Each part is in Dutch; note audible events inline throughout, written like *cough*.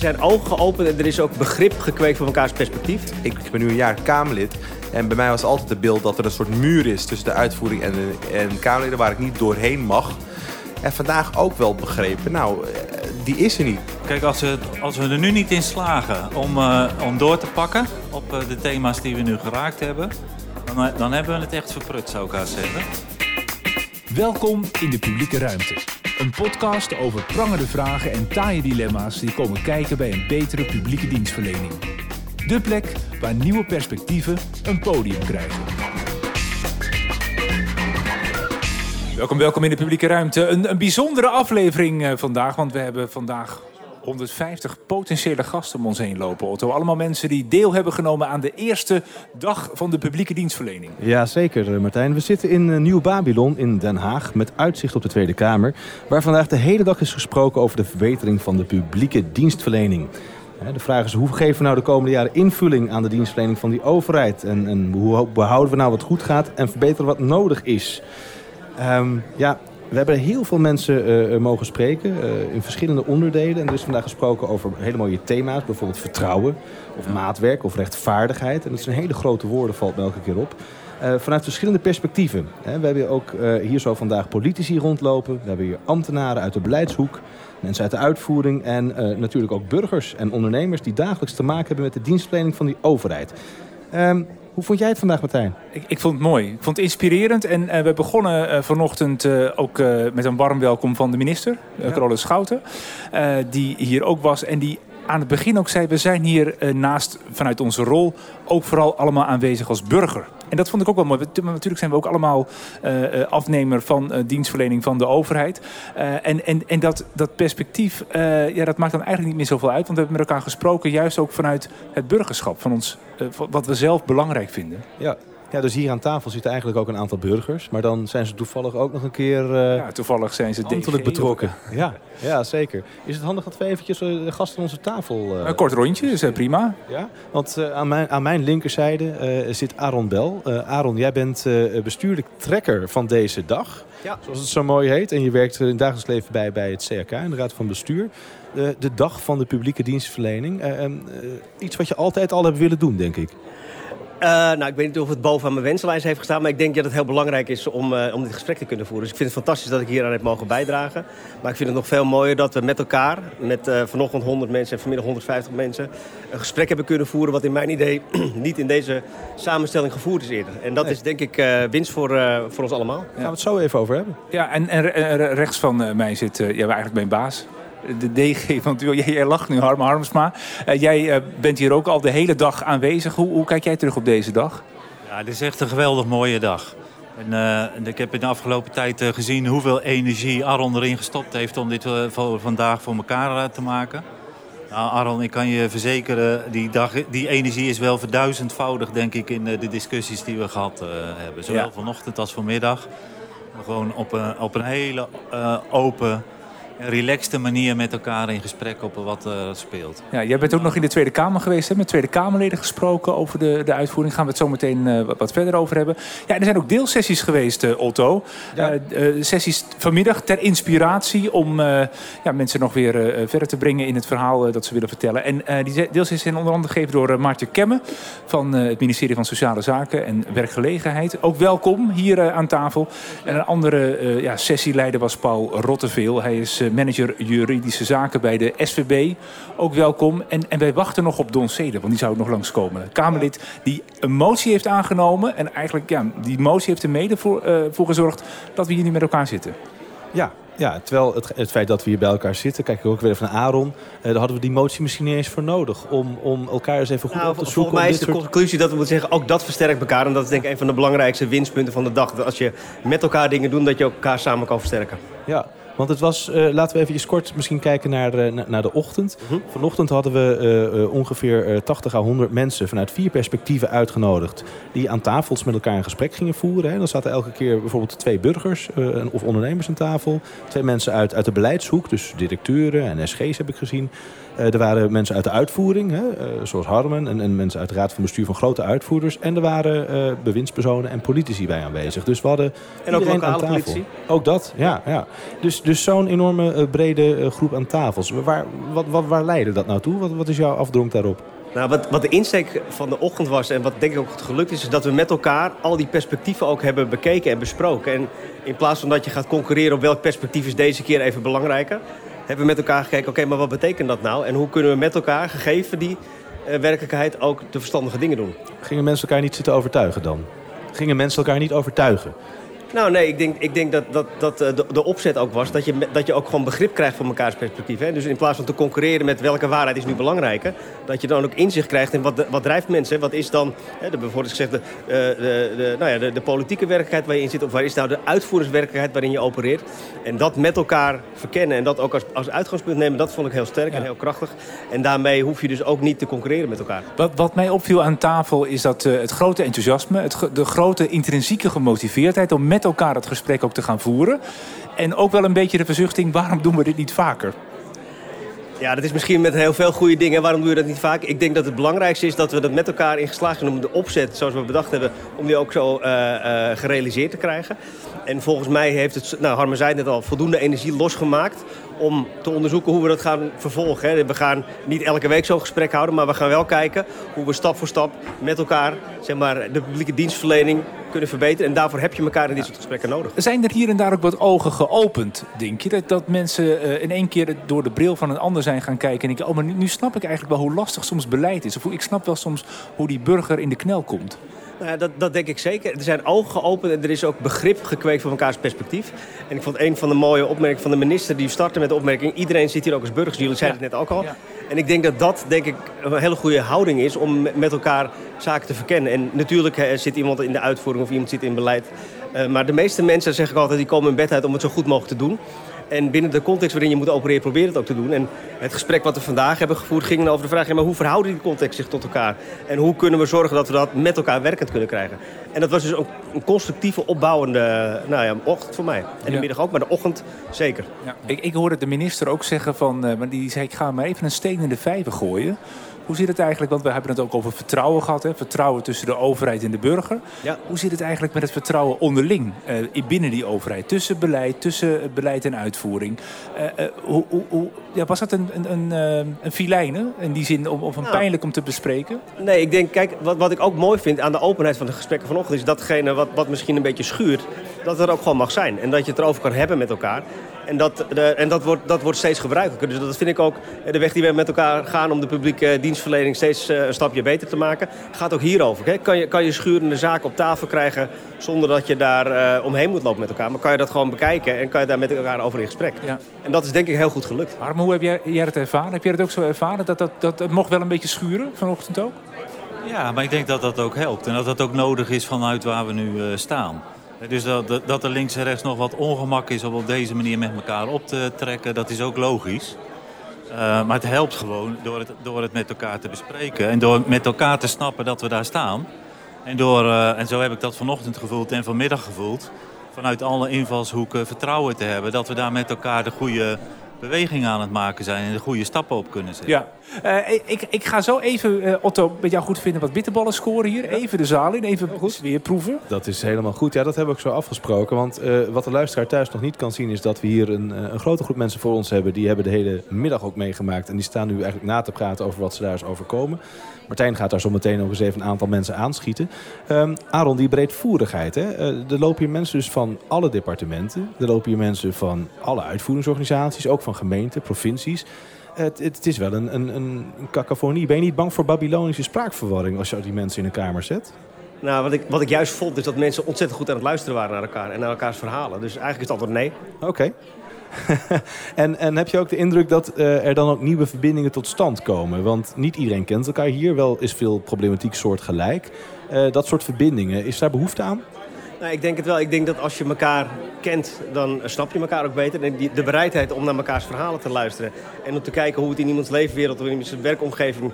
zijn ogen geopend en er is ook begrip gekweekt voor elkaars perspectief. Ik ben nu een jaar Kamerlid. En bij mij was altijd het beeld dat er een soort muur is tussen de uitvoering en, de, en Kamerleden waar ik niet doorheen mag. En vandaag ook wel begrepen, nou, eh, die is er niet. Kijk, als we, als we er nu niet in slagen om, uh, om door te pakken op uh, de thema's die we nu geraakt hebben, dan, uh, dan hebben we het echt verprut, zou ik haar zeggen. Welkom in de publieke ruimte. Een podcast over prangende vragen en taaie dilemma's die komen kijken bij een betere publieke dienstverlening. De plek waar nieuwe perspectieven een podium krijgen. Welkom, welkom in de publieke ruimte. Een, een bijzondere aflevering uh, vandaag, want we hebben vandaag 150 potentiële gasten om ons heen lopen, Otto. Allemaal mensen die deel hebben genomen aan de eerste dag van de publieke dienstverlening. Ja, zeker, Martijn. We zitten in Nieuw Babylon in Den Haag met uitzicht op de Tweede Kamer, waar vandaag de hele dag is gesproken over de verbetering van de publieke dienstverlening. De vraag is, hoe geven we nou de komende jaren invulling aan de dienstverlening van die overheid? En, en hoe behouden we nou wat goed gaat en verbeteren wat nodig is? Um, ja, we hebben heel veel mensen uh, mogen spreken uh, in verschillende onderdelen. En er is vandaag gesproken over hele mooie thema's. Bijvoorbeeld vertrouwen of maatwerk of rechtvaardigheid. En dat zijn hele grote woorden, valt me elke keer op. Uh, vanuit verschillende perspectieven. We hebben ook hier zo vandaag politici rondlopen. We hebben hier ambtenaren uit de beleidshoek. Mensen uit de uitvoering en natuurlijk ook burgers en ondernemers... die dagelijks te maken hebben met de dienstverlening van die overheid. Um, hoe vond jij het vandaag, Martijn? Ik, ik vond het mooi. Ik vond het inspirerend. En uh, we begonnen uh, vanochtend uh, ook met een warm welkom van de minister, ja. Schouten. die hier ook was en die aan het begin ook zei... we zijn hier naast, vanuit onze rol, ook vooral allemaal aanwezig als burger. En dat vond ik ook wel mooi. Natuurlijk zijn we ook allemaal uh, afnemer van uh, dienstverlening van de overheid. En en, en dat, dat perspectief, ja, dat maakt dan eigenlijk niet meer zoveel uit. Want we hebben met elkaar gesproken, juist ook vanuit het burgerschap van ons, wat we zelf belangrijk vinden. Ja, ja, dus hier aan tafel zitten eigenlijk ook een aantal burgers. Maar dan zijn ze toevallig ook nog een keer uh, ja, toevallig zijn ze ambtelijk betrokken. Ja, ja, zeker. Is het handig dat we eventjes de gasten aan onze tafel... Uh, een kort rondje, is uh, prima. Ja, want aan, mijn, aan mijn linkerzijde zit Aaron Bel. Aaron, jij bent bestuurlijk trekker van deze dag. Ja. Zoals het zo mooi heet. En je werkt in het dagelijks leven bij, bij het CRK, in de Raad van Bestuur. De, de dag van de publieke dienstverlening. iets wat je altijd al hebt willen doen, denk ik. Uh, nou, ik weet niet of het bovenaan mijn wensenlijst heeft gestaan... maar ik denk dat het heel belangrijk is om, uh, om dit gesprek te kunnen voeren. Dus ik vind het fantastisch dat ik hier aan heb mogen bijdragen. Maar ik vind het nog veel mooier dat we met elkaar... met uh, vanochtend 100 mensen en vanmiddag 150 mensen... een gesprek hebben kunnen voeren... wat in mijn idee *clears throat* niet in deze samenstelling gevoerd is eerder. En dat nee. is denk ik winst voor, voor ons allemaal. Daar gaan we het zo even over hebben. Ja, en, en rechts van mij zit ja, eigenlijk mijn baas de DG, want jij lacht nu, Harm Harmsma. Uh, jij uh, bent hier ook al de hele dag aanwezig. Hoe, hoe, kijk jij terug op deze dag? Ja, dit is echt een geweldig mooie dag. En, uh, ik heb in de afgelopen tijd gezien hoeveel energie Aron erin gestopt heeft om dit voor vandaag voor elkaar te maken. Nou, Aron, ik kan je verzekeren, die, dag, die energie is wel verduizendvoudig, denk ik, in de discussies die we gehad hebben. Zowel ja. vanochtend als vanmiddag. Gewoon op een, op een hele open, relaxte manier met elkaar in gesprek op wat er uh, speelt. Ja, jij bent ook nog in de Tweede Kamer geweest, hè? met Tweede Kamerleden gesproken over de, de uitvoering. Gaan we het zo meteen uh, wat, wat, verder over hebben. Ja, er zijn ook deelsessies geweest, uh, Otto. Ja. sessies vanmiddag ter inspiratie om ja, mensen nog weer verder te brengen in het verhaal dat ze willen vertellen. En die deelsessies zijn onder andere gegeven door Maartje Kemme van het ministerie van Sociale Zaken en Werkgelegenheid. Ook welkom hier aan tafel. En een andere ja, sessieleider was Paul Rotteveel. Hij is manager juridische zaken bij de SVB. Ook welkom. En, en wij wachten nog op Don Seder, want die zou nog langskomen. Kamerlid die een motie heeft aangenomen. En eigenlijk, ja, die motie heeft er mede voor, uh, voor gezorgd dat we hier nu met elkaar zitten. Ja, ja, terwijl het, het feit dat we hier bij elkaar zitten, kijk ik ook weer even naar Aaron, uh, daar hadden we die motie misschien niet eens voor nodig. Om, om elkaar eens even goed nou, op te zoeken. Volgens mij is de soort... conclusie dat we moeten zeggen, ook dat versterkt elkaar. En dat is denk ik een van de belangrijkste winstpunten van de dag. Dat als je met elkaar dingen doet, dat je elkaar samen kan versterken. Ja, want het was, uh, laten we even kort misschien kijken naar, uh, naar de ochtend. -huh. Vanochtend hadden we uh, ongeveer 80 à 100 mensen vanuit vier perspectieven uitgenodigd. Die aan tafels met elkaar een gesprek gingen voeren. Hè. Dan zaten elke keer bijvoorbeeld twee burgers of ondernemers aan tafel. Twee mensen uit, uit de beleidshoek, dus directeuren en SG's heb ik gezien. Er waren mensen uit de uitvoering, hè, zoals Harmen. En, en, mensen uit de raad van bestuur van grote uitvoerders. En er waren bewindspersonen en politici bij aanwezig. Dus we hadden en ook lokale politie? Ook dat, ja. ja. Dus, dus zo'n enorme eh, brede eh, groep aan tafels. Waar, wat, wat, waar leidde dat nou toe? Wat, wat is jouw afdronk daarop? Nou, wat, wat de insteek van de ochtend was en wat denk ik ook het gelukt is... is dat we met elkaar al die perspectieven ook hebben bekeken en besproken. En in plaats van dat je gaat concurreren op welk perspectief is deze keer even belangrijker... hebben we met elkaar gekeken, oké, maar wat betekent dat nou? En hoe kunnen we met elkaar, gegeven die uh, werkelijkheid, ook de verstandige dingen doen? Gingen mensen elkaar niet zitten overtuigen dan? Gingen mensen elkaar niet overtuigen? Nou nee, ik denk, ik denk dat, dat, dat eh, de, de opzet ook was dat je, dat je ook gewoon begrip krijgt van mekaars perspectief. Hè? Dus in plaats van te concurreren met welke waarheid is nu belangrijker, dat je dan ook inzicht krijgt in wat, wat drijft mensen. Wat is dan, hè, de, bijvoorbeeld gezegd, de, eh, de, de, nou ja, de, de politieke werkelijkheid waar je in zit, of waar is nou de uitvoeringswerkelijkheid waarin je opereert. En dat met elkaar verkennen en dat ook als, als uitgangspunt nemen, dat vond ik heel sterk en heel krachtig. En daarmee hoef je dus ook niet te concurreren met elkaar. Wat, wat mij opviel aan tafel is dat uh, het grote enthousiasme, het, de grote intrinsieke gemotiveerdheid om met met elkaar het gesprek ook te gaan voeren. En ook wel een beetje de verzuchting, waarom doen we dit niet vaker? Ja, dat is misschien met heel veel goede dingen. Waarom doe je dat niet vaak? Ik denk dat het belangrijkste is dat we dat met elkaar in geslaagd zijn om de opzet, zoals we bedacht hebben, om die ook zo uh, uh, gerealiseerd te krijgen. En volgens mij heeft het, nou Harmen zei het net al, voldoende energie losgemaakt om te onderzoeken hoe we dat gaan vervolgen. We gaan niet elke week zo'n gesprek houden, maar we gaan wel kijken hoe we stap voor stap met elkaar zeg maar, de publieke dienstverlening kunnen verbeteren. En daarvoor heb je elkaar in dit soort gesprekken nodig. Zijn er hier en daar ook wat ogen geopend, denk je? Dat, dat mensen uh, in één keer door de bril van een ander zijn gaan kijken en denken... oh, maar nu, nu snap ik eigenlijk wel hoe lastig soms beleid is. Of ik snap wel soms hoe die burger in de knel komt. Nou, dat, dat denk ik zeker. Er zijn ogen geopend en er is ook begrip gekweekt van elkaars perspectief. En ik vond een van de mooie opmerkingen van de minister die startte met de opmerking... iedereen zit hier ook als burgers, jullie zeiden het net ook al. Ja. En ik denk dat dat denk ik, een hele goede houding is om met elkaar zaken te verkennen. En natuurlijk hè, zit iemand in de uitvoering of iemand zit in beleid. Uh, maar de meeste mensen, zeg ik altijd, die komen in bed uit om het zo goed mogelijk te doen. En binnen de context waarin je moet opereren, probeer het ook te doen. En het gesprek wat we vandaag hebben gevoerd ging over de vraag... Ja, maar hoe verhouden die context zich tot elkaar? En hoe kunnen we zorgen dat we dat met elkaar werkend kunnen krijgen? En dat was dus ook een constructieve, opbouwende nou ja, ochtend voor mij. En de ja. middag ook, maar de ochtend zeker. Ja. Ik, ik hoorde de minister ook zeggen van... Uh, maar die zei, ik ga maar even een steen in de vijver gooien... Hoe zit het eigenlijk, want we hebben het ook over vertrouwen gehad. Hè? Vertrouwen tussen de overheid en de burger. Ja. Hoe zit het eigenlijk met het vertrouwen onderling uh, binnen die overheid? Tussen beleid, tussen beleid en uitvoering. Uh, uh, hoe, hoe, hoe, ja, was dat een, een, een, een filijne in die zin, of, een nou, pijnlijk om te bespreken? Nee, ik denk, kijk, wat, wat ik ook mooi vind aan de openheid van de gesprekken vanochtend... is datgene wat, wat misschien een beetje schuurt, dat het er ook gewoon mag zijn. En dat je het erover kan hebben met elkaar. En, dat, de, en dat, wordt, dat wordt steeds gebruikelijker. Dus dat vind ik ook de weg die we met elkaar gaan om de publieke dienstverlening steeds een stapje beter te maken. Gaat ook hierover. Hè? Kan, je, kan je schurende zaken op tafel krijgen zonder dat je daar uh, omheen moet lopen met elkaar. Maar kan je dat gewoon bekijken en kan je daar met elkaar over in gesprek. Ja. En dat is denk ik heel goed gelukt. Maar hoe heb jij, jij het ervaren? Heb jij het ook zo ervaren? Dat, dat, dat het mocht wel een beetje schuren vanochtend ook? Ja, maar ik denk dat dat ook helpt. En dat dat ook nodig is vanuit waar we nu uh, staan. Dus dat, dat er links en rechts nog wat ongemak is om op deze manier met elkaar op te trekken, dat is ook logisch. Uh, maar het helpt gewoon door het, door het met elkaar te bespreken. En door met elkaar te snappen dat we daar staan. En, door, uh, en zo heb ik dat vanochtend gevoeld en vanmiddag gevoeld. Vanuit alle invalshoeken vertrouwen te hebben dat we daar met elkaar de goede beweging aan het maken zijn en de goede stappen op kunnen zetten. Ja. Uh, ik, ik ga zo even, uh, Otto, met jou goed vinden wat bitterballen scoren hier. Even de zaal in, even goed. weer proeven. Dat is helemaal goed. Ja, dat hebben we ook zo afgesproken. Want uh, wat de luisteraar thuis nog niet kan zien... is dat we hier een, een, grote groep mensen voor ons hebben. Die hebben de hele middag ook meegemaakt. En die staan nu eigenlijk na te praten over wat ze daar is overkomen. Martijn gaat daar zo meteen nog eens even een aantal mensen aanschieten. Um, Aaron, die breedvoerigheid. Hè? er lopen hier mensen dus van alle departementen. Er lopen hier mensen van alle uitvoeringsorganisaties. Ook van gemeenten, provincies. Het, het, het, is wel een, een, een cacophonie. Ben je niet bang voor Babylonische spraakverwarring als je die mensen in een kamer zet? Nou, wat ik, wat ik juist vond is dat mensen ontzettend goed aan het luisteren waren naar elkaar en naar elkaars verhalen. Dus eigenlijk is het antwoord nee. Oké. Okay. *laughs* en, en heb je ook de indruk dat uh, er dan ook nieuwe verbindingen tot stand komen? Want niet iedereen kent elkaar hier. Wel is veel problematiek soortgelijk. Uh, dat soort verbindingen, is daar behoefte aan? Nou, ik denk het wel. Ik denk dat als je elkaar kent, dan snap je elkaar ook beter. En die, de bereidheid om naar mekaars verhalen te luisteren. En om te kijken hoe het in iemands leefwereld of in iemands werkomgeving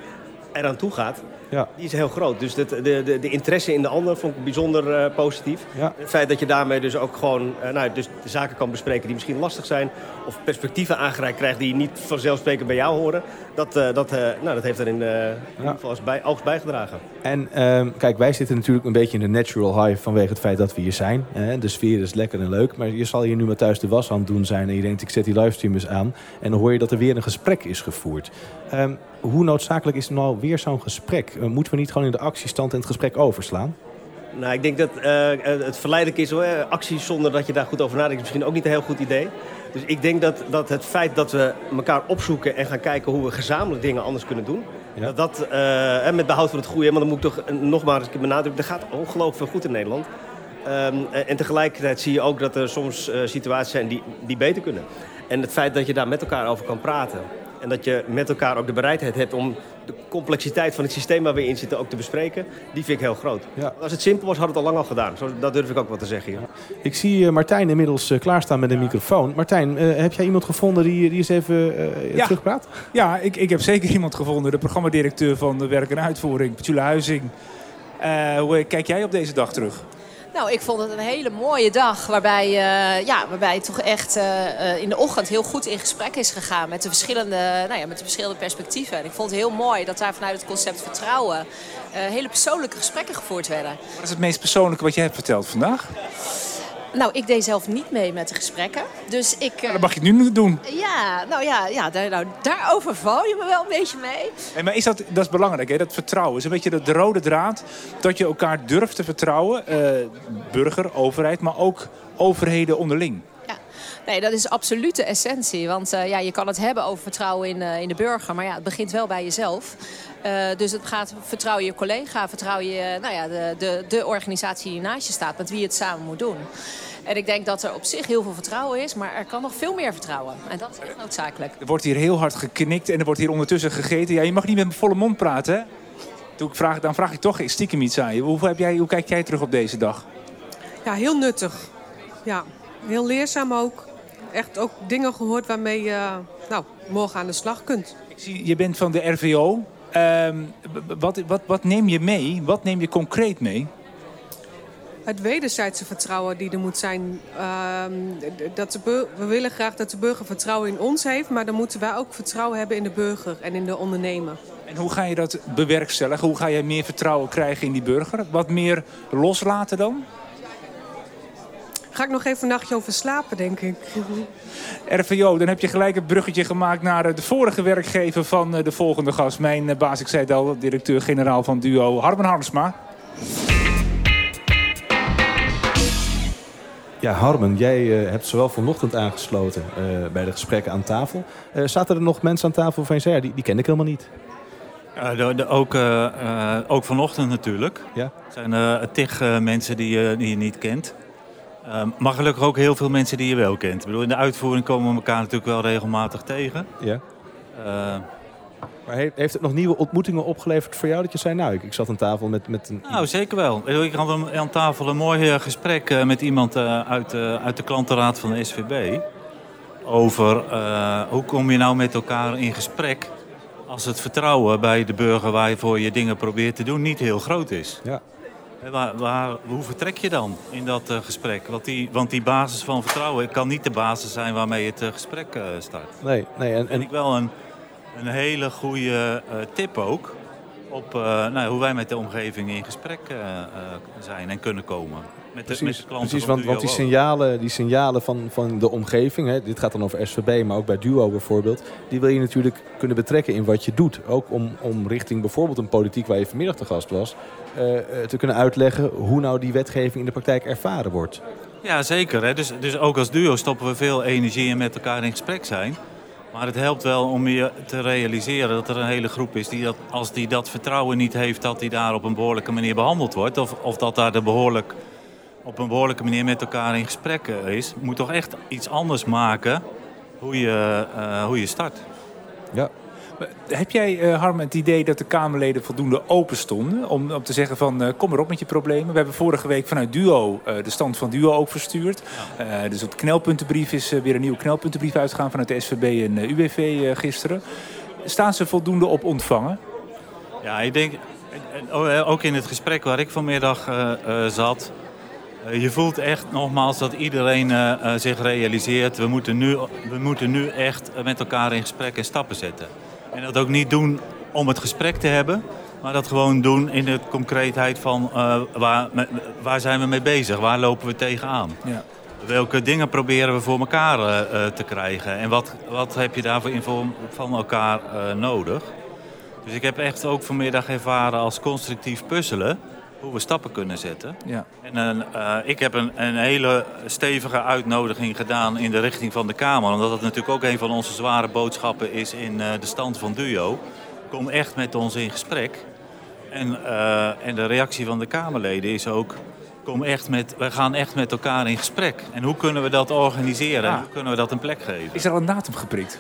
eraan toe gaat. Ja. die is heel groot. Dus de, de, de, de interesse in de ander vond ik bijzonder eh, positief. Ja. Het feit dat je daarmee dus ook gewoon eh, nou, dus de zaken kan bespreken die misschien lastig zijn... of perspectieven aangereikt krijgt die niet vanzelfsprekend bij jou horen... dat, eh, dat, nou, dat heeft er in, ieder geval als bij, oogst bijgedragen. En ehm, kijk, wij zitten natuurlijk een beetje in de natural high vanwege het feit dat we hier zijn. Hè? De sfeer is lekker en leuk. Maar je zal hier nu maar thuis de was aan het doen zijn. En je denkt, ik zet die livestream eens aan. En dan hoor je dat er weer een gesprek is gevoerd. Ehm, hoe noodzakelijk is nou weer zo'n gesprek? Eh, moeten we niet gewoon in de actiestand en het gesprek overslaan? Nou, ik denk dat eh, eh, het verleidelijk is hoor. Acties zonder dat je daar goed over nadenkt is misschien ook niet een heel goed idee. Dus ik denk dat, dat het feit dat we elkaar opzoeken en gaan kijken hoe we gezamenlijk dingen anders kunnen doen. Ja. Dat dat, en met behoud van het goede, want dan moet ik toch nog maar eens benadrukken, er gaat ongelooflijk veel goed in Nederland. Ehm, en, tegelijkertijd zie je ook dat er soms situaties zijn die, die beter kunnen. En het feit dat je daar met elkaar over kan praten. En dat je met elkaar ook de bereidheid hebt om de complexiteit van het systeem waar we in zitten ook te bespreken, die vind ik heel groot. Ja. Als het simpel was, had het al lang al gedaan. Zo, dat durf ik ook wel te zeggen hier. Ik zie eh, Martijn inmiddels eh, klaarstaan met een microfoon. Martijn, eh, heb jij iemand gevonden die, die eens even eh Ja. terugpraat? Ja, ik, ik heb zeker iemand gevonden. De programmadirecteur van de Werk en Uitvoering, Petula Huizing. Eh, hoe kijk jij op deze dag terug? Nou, ik vond het een hele mooie dag waarbij, eh, ja, waarbij toch echt eh, eh, in de ochtend heel goed in gesprek is gegaan met de, verschillende, nou ja, met de verschillende perspectieven. En ik vond het heel mooi dat daar vanuit het concept vertrouwen hele persoonlijke gesprekken gevoerd werden. Wat is het meest persoonlijke wat jij hebt verteld vandaag? Nou, ik deed zelf niet mee met de gesprekken. Dus ik. eh, Dan mag je het nu doen. ja, nou ja, ja daar, nou, daarover val je me wel een beetje mee. Hey, maar is dat, dat is belangrijk, hè? dat vertrouwen. is een beetje de, de rode draad dat je elkaar durft te vertrouwen. eh, burger, overheid, maar ook overheden onderling. Nee, dat is absoluut de essentie. Want eh, ja, je kan het hebben over vertrouwen in, eh, in de burger. Maar ja, het begint wel bij jezelf. Eh, dus het gaat, vertrouw je je collega, vertrouw je nou ja, de, de, de organisatie die naast je staat, met wie je het samen moet doen. En ik denk dat er op zich heel veel vertrouwen is, maar er kan nog veel meer vertrouwen. En dat is echt noodzakelijk. Er wordt hier heel hard geknikt en er wordt hier ondertussen gegeten. Ja, je mag niet met volle mond praten, hè? Toen ik vraag, dan vraag ik toch stiekem iets aan je. Hoe, heb jij, hoe kijk jij terug op deze dag? Ja, heel nuttig. Ja, heel leerzaam ook. Echt ook dingen gehoord waarmee je nou, morgen aan de slag kunt. Ik zie, je bent van de RVO. Ehm, wat, wat, wat neem je mee? Wat neem je concreet mee? Het wederzijdse vertrouwen die er moet zijn. ehm, dat de we willen graag dat de burger vertrouwen in ons heeft. Maar dan moeten wij ook vertrouwen hebben in de burger en in de ondernemer. En hoe ga je dat bewerkstelligen? Hoe ga je meer vertrouwen krijgen in die burger? Wat meer loslaten dan? Ga ik nog even een nachtje over slapen, denk ik. RVO, dan heb je gelijk een bruggetje gemaakt naar eh, de vorige werkgever van eh, de volgende gast. Mijn eh, baas, ik zei het al, directeur-generaal van Duo, Harmen Harmsma. Ja, Harmen, jij hebt zowel vanochtend aangesloten eh, bij de gesprekken aan tafel. Eh, zaten er nog mensen aan tafel waarvan je zei, ja, die, die ken ik helemaal niet? Ja, de, de- ook, ook vanochtend natuurlijk. Ja? Er zijn eh tig mensen die, je- die je niet kent. Eh, maar gelukkig ook heel veel mensen die je wel kent. Ik bedoel, in de uitvoering komen we elkaar natuurlijk wel regelmatig tegen. Ja. Eh, Maar heeft, het nog nieuwe ontmoetingen opgeleverd voor jou? Dat je zei, nou, ik, ik zat aan tafel met, met een... nou, zeker wel. Ik had een- aan tafel een mooi eh, gesprek eh, met iemand uit, uit de klantenraad van de SVB. Over hoe kom je nou met elkaar in gesprek als het vertrouwen bij de burger waarvoor je dingen probeert te doen niet heel groot is. Ja. Waar, waar, hoe vertrek je dan in dat eh, gesprek? Want die, want die basis van vertrouwen kan niet de basis zijn waarmee het eh, gesprek eh, start. Nee, nee. En, Vind en, ik wel een, een hele goede tip ook op nou, hoe wij met de omgeving in gesprek zijn en kunnen komen. Met de, met precies, de klanten precies want, want die signalen, die signalen van, van de omgeving, hè, dit gaat dan over SVB, maar ook bij Duo bijvoorbeeld, die wil je natuurlijk kunnen betrekken in wat je doet. Ook om, om richting bijvoorbeeld een politiek waar je vanmiddag te gast was, eh, eh, te kunnen uitleggen hoe nou die wetgeving in de praktijk ervaren wordt. Ja, zeker. Hè. Dus, dus ook als duo stoppen we veel energie in met elkaar in gesprek zijn. Maar het helpt wel om je te realiseren dat er een hele groep is die dat, als die dat vertrouwen niet heeft, dat die daar op een behoorlijke manier behandeld wordt. Of, of dat daar de behoorlijk, op een behoorlijke manier met elkaar in gesprek eh, is. Moet toch echt iets anders maken hoe je, eh, hoe je start. Ja. Heb jij, eh Harm, het idee dat de Kamerleden voldoende open stonden om, om te zeggen van eh, kom maar op met je problemen? We hebben vorige week vanuit Duo eh, de stand van Duo ook verstuurd. Eh, dus op de knelpuntenbrief is weer een nieuwe knelpuntenbrief uitgegaan vanuit de SVB en UWV eh, gisteren. Staan ze voldoende op ontvangen? Ja, ik denk, En, Ook in het gesprek waar ik vanmiddag eh, eh, zat. Eh, je voelt echt nogmaals dat iedereen eh, eh, zich realiseert. We moeten, nu, we moeten nu echt met elkaar in gesprek en stappen zetten. En dat ook niet doen om het gesprek te hebben. Maar dat gewoon doen in de concreetheid van waar, waar zijn we mee bezig? Waar lopen we tegenaan? Ja. Welke dingen proberen we voor elkaar te krijgen? En wat, wat heb je daarvoor info van elkaar nodig? Dus ik heb echt ook vanmiddag ervaren als constructief puzzelen hoe we stappen kunnen zetten. Ja. En een, eh, ik heb een, een hele stevige uitnodiging gedaan in de richting van de Kamer. Omdat dat natuurlijk ook een van onze zware boodschappen is in eh, de stand van DUO. Kom echt met ons in gesprek. En, eh, en de reactie van de Kamerleden is ook... Kom echt met, we gaan echt met elkaar in gesprek. En hoe kunnen we dat organiseren? Ja. hoe kunnen we dat een plek geven? Is er al een datum geprikt?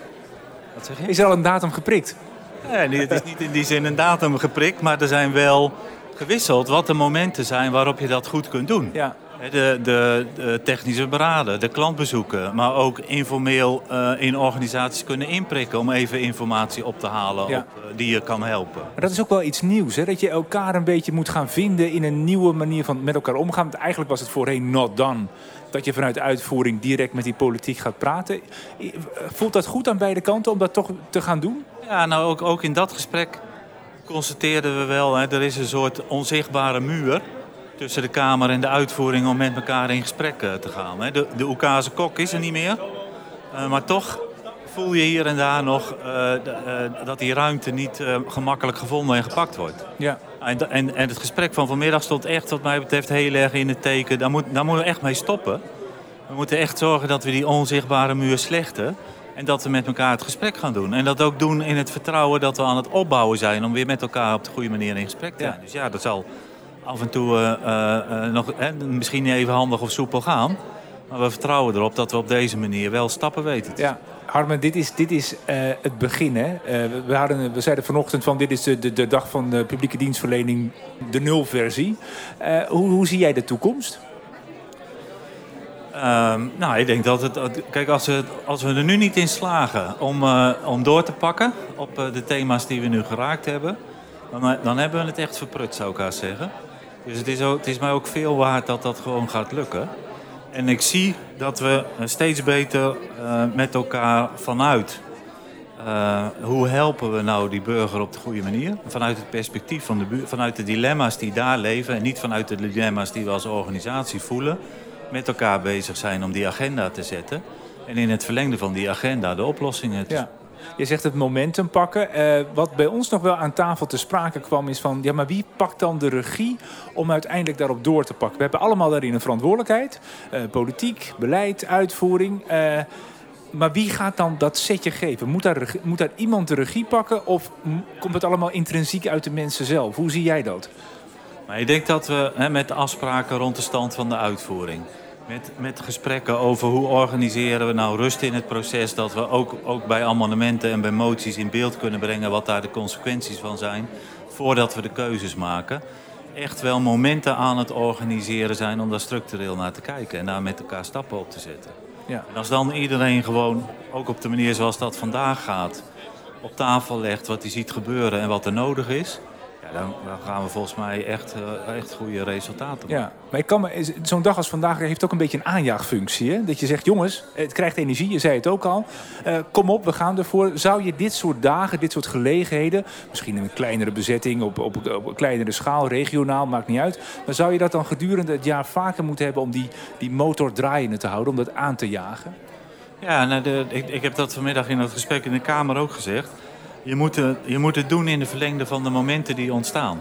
Wat zeg je? Is er al een datum geprikt? Nee, het is niet in die zin een datum geprikt, maar er zijn wel gewisseld wat de momenten zijn waarop je dat goed kunt doen. Ja. De, de, de technische beraden, de klantbezoeken, maar ook informeel eh, in organisaties kunnen inprikken om even informatie op te halen Ja. op, eh, die je kan helpen. Maar dat is ook wel iets nieuws, hè? dat je elkaar een beetje moet gaan vinden in een nieuwe manier van met elkaar omgaan. Want eigenlijk was het voorheen not done. Dat je vanuit de uitvoering direct met die politiek gaat praten. Voelt dat goed aan beide kanten om dat toch te gaan doen? Ja, nou ook, ook in dat gesprek constateerden we wel, hè, er is een soort onzichtbare muur tussen de Kamer en de uitvoering om met elkaar in gesprek eh, te gaan. Hè. De, de Oekase kok is er niet meer, Eh, maar toch voel je hier en daar nog eh, dat die ruimte niet gemakkelijk gevonden en gepakt wordt. Ja. En, en, en het gesprek van vanmiddag stond echt, wat mij betreft, heel erg in het teken. Daar, moet, daar moeten we echt mee stoppen. We moeten echt zorgen dat we die onzichtbare muur slechten. En dat we met elkaar het gesprek gaan doen. En dat ook doen in het vertrouwen dat we aan het opbouwen zijn. Om weer met elkaar op de goede manier in gesprek te Ja. zijn. Dus ja, dat zal af en toe eh, eh, nog, eh, misschien niet even handig of soepel gaan. Maar we vertrouwen erop dat we op deze manier wel stappen weten. te Ja, Harmen, dit is, dit is het begin. Hè? We, hadden, we zeiden vanochtend van dit is de, de, de dag van de publieke dienstverlening, de nulversie. Eh hoe, hoe zie jij de toekomst? Ehm, nou, ik denk dat het. Kijk, als we, als we er nu niet in slagen om, eh, om door te pakken op eh, de thema's die we nu geraakt hebben, dan, eh, dan hebben we het echt verprut, zou ik haast zeggen. Dus het is, ook, het is mij ook veel waard dat dat gewoon gaat lukken. En ik zie dat we steeds beter met elkaar vanuit. hoe helpen we nou die burger op de goede manier? Vanuit het perspectief van de buur, vanuit de dilemma's die daar leven en niet vanuit de dilemma's die we als organisatie voelen met elkaar bezig zijn om die agenda te zetten. En in het verlengde van die agenda de oplossingen te Ja. Je zegt het momentum pakken. Eh, wat bij ons nog wel aan tafel te sprake kwam is van... ja, maar wie pakt dan de regie om uiteindelijk daarop door te pakken? We hebben allemaal daarin een verantwoordelijkheid. Eh, politiek, beleid, uitvoering. Eh, maar wie gaat dan dat setje geven? Moet daar, moet daar iemand de regie pakken? Of komt het allemaal intrinsiek uit de mensen zelf? Hoe zie jij dat? Maar ik denk dat we hè, met de afspraken rond de stand van de uitvoering... Met, met gesprekken over hoe organiseren we nou rust in het proces... dat we ook, ook bij amendementen en bij moties in beeld kunnen brengen... wat daar de consequenties van zijn, voordat we de keuzes maken... echt wel momenten aan het organiseren zijn om daar structureel naar te kijken... en daar met elkaar stappen op te zetten. Ja. En als dan iedereen gewoon, ook op de manier zoals dat vandaag gaat... op tafel legt wat hij ziet gebeuren en wat er nodig is... Ja, dan, dan gaan we volgens mij echt, eh, echt goede resultaten maken. Ja, maar ik kan me, zo'n dag als vandaag heeft ook een beetje een aanjaagfunctie. Hè? Dat je zegt, jongens, het krijgt energie, je zei het ook al. Eh, kom op, we gaan ervoor. Zou je dit soort dagen, dit soort gelegenheden... misschien in een kleinere bezetting, op, op, op een kleinere schaal, regionaal, maakt niet uit... maar zou je dat dan gedurende het jaar vaker moeten hebben... om die, die motor draaiende te houden, om dat aan te jagen? Ja, nou, de, ik, ik heb dat vanmiddag in het gesprek in de Kamer ook gezegd. Je moet, het, je moet het doen in de verlengde van de momenten die ontstaan.